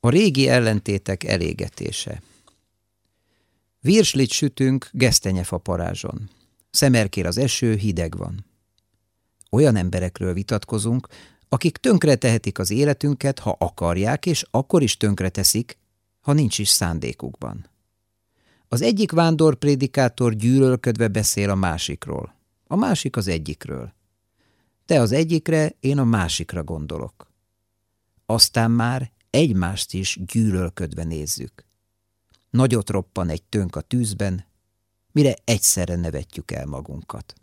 A régi ellentétek elégetése Virslit sütünk gesztenyefa parázson. Szemerkér az eső, hideg van. Olyan emberekről vitatkozunk, akik tönkre tehetik az életünket, ha akarják, és akkor is tönkre teszik, ha nincs is szándékukban. Az egyik vándorprédikátor gyűlölködve beszél a másikról, a másik az egyikről. Te az egyikre, én a másikra gondolok. Aztán már egymást is gyűlölködve nézzük. Nagyot roppan egy tönk a tűzben, mire egyszerre nevetjük el magunkat.